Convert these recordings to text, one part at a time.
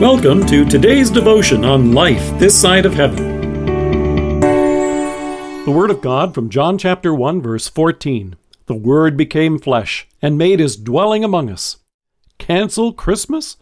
Welcome to today's devotion on life this side of heaven. The Word of God from John chapter 1, verse 14. The Word became flesh and made his dwelling among us. Cancel Christmas?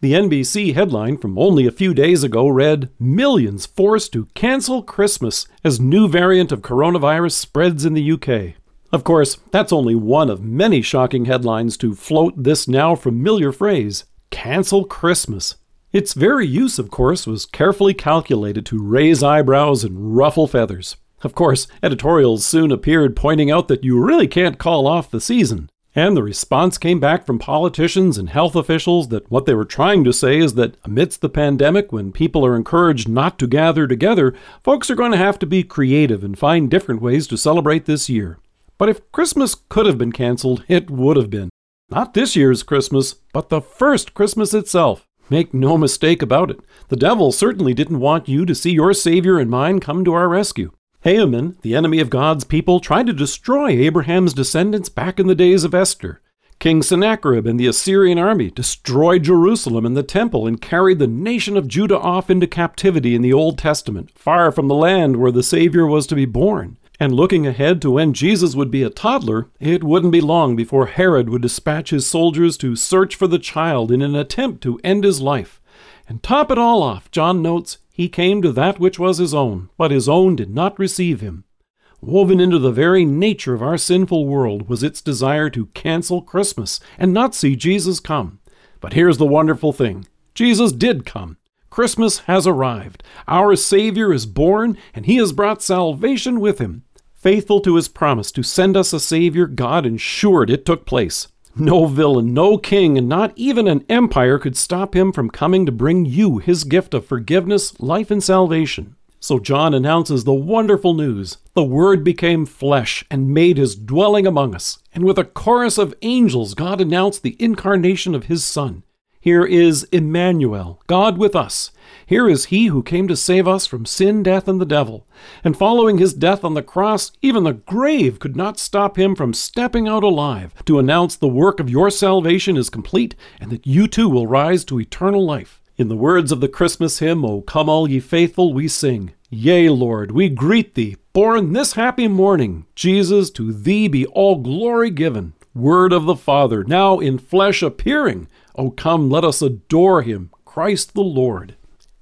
The NBC headline from only a few days ago read Millions forced to cancel Christmas as new variant of coronavirus spreads in the UK. Of course, that's only one of many shocking headlines to float this now familiar phrase cancel Christmas. Its very use, of course, was carefully calculated to raise eyebrows and ruffle feathers. Of course, editorials soon appeared pointing out that you really can't call off the season. And the response came back from politicians and health officials that what they were trying to say is that amidst the pandemic, when people are encouraged not to gather together, folks are going to have to be creative and find different ways to celebrate this year. But if Christmas could have been canceled, it would have been. Not this year's Christmas, but the first Christmas itself. Make no mistake about it, the devil certainly didn't want you to see your Savior and mine come to our rescue. Haman, the enemy of God's people, tried to destroy Abraham's descendants back in the days of Esther. King Sennacherib and the Assyrian army destroyed Jerusalem and the temple and carried the nation of Judah off into captivity in the Old Testament, far from the land where the Savior was to be born. And looking ahead to when Jesus would be a toddler, it wouldn't be long before Herod would dispatch his soldiers to search for the child in an attempt to end his life. And top it all off, John notes, he came to that which was his own, but his own did not receive him. Woven into the very nature of our sinful world was its desire to cancel Christmas and not see Jesus come. But here's the wonderful thing Jesus did come. Christmas has arrived. Our Savior is born, and He has brought salvation with Him. Faithful to his promise to send us a Savior, God ensured it took place. No villain, no king, and not even an empire could stop him from coming to bring you his gift of forgiveness, life, and salvation. So John announces the wonderful news. The Word became flesh and made his dwelling among us. And with a chorus of angels, God announced the incarnation of his Son. Here is Emmanuel, God with us. Here is he who came to save us from sin, death, and the devil. And following his death on the cross, even the grave could not stop him from stepping out alive to announce the work of your salvation is complete and that you too will rise to eternal life. In the words of the Christmas hymn, O come all ye faithful, we sing, Yea, Lord, we greet thee, born this happy morning. Jesus, to thee be all glory given. Word of the Father, now in flesh appearing. O come, let us adore him, Christ the Lord.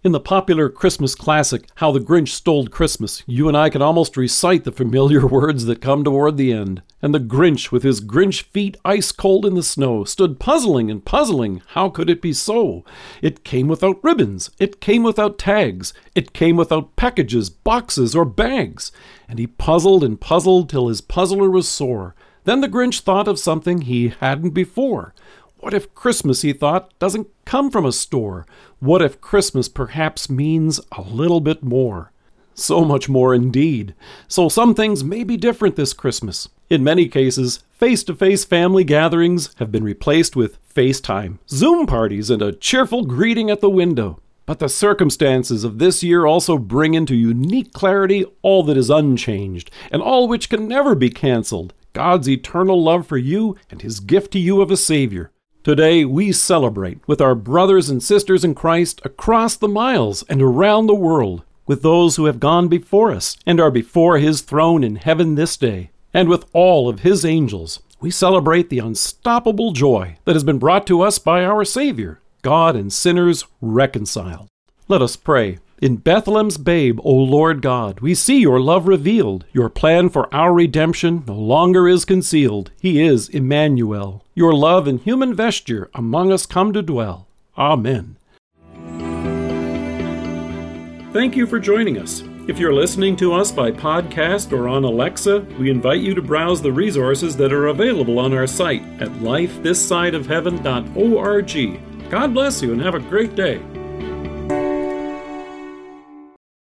In the popular Christmas classic, How the Grinch Stole Christmas, you and I can almost recite the familiar words that come toward the end. And the Grinch, with his Grinch feet ice cold in the snow, stood puzzling and puzzling. How could it be so? It came without ribbons. It came without tags. It came without packages, boxes, or bags. And he puzzled and puzzled till his puzzler was sore. Then the Grinch thought of something he hadn't before. What if Christmas, he thought, doesn't come from a store? What if Christmas perhaps means a little bit more? So much more indeed. So some things may be different this Christmas. In many cases, face to face family gatherings have been replaced with FaceTime, Zoom parties, and a cheerful greeting at the window. But the circumstances of this year also bring into unique clarity all that is unchanged, and all which can never be canceled God's eternal love for you and His gift to you of a Savior. Today, we celebrate with our brothers and sisters in Christ across the miles and around the world, with those who have gone before us and are before His throne in heaven this day, and with all of His angels. We celebrate the unstoppable joy that has been brought to us by our Savior, God and sinners reconciled. Let us pray. In Bethlehem's babe, O Lord God, we see your love revealed. Your plan for our redemption no longer is concealed. He is Emmanuel. Your love in human vesture among us come to dwell. Amen. Thank you for joining us. If you're listening to us by podcast or on Alexa, we invite you to browse the resources that are available on our site at lifethissideofheaven.org. God bless you and have a great day.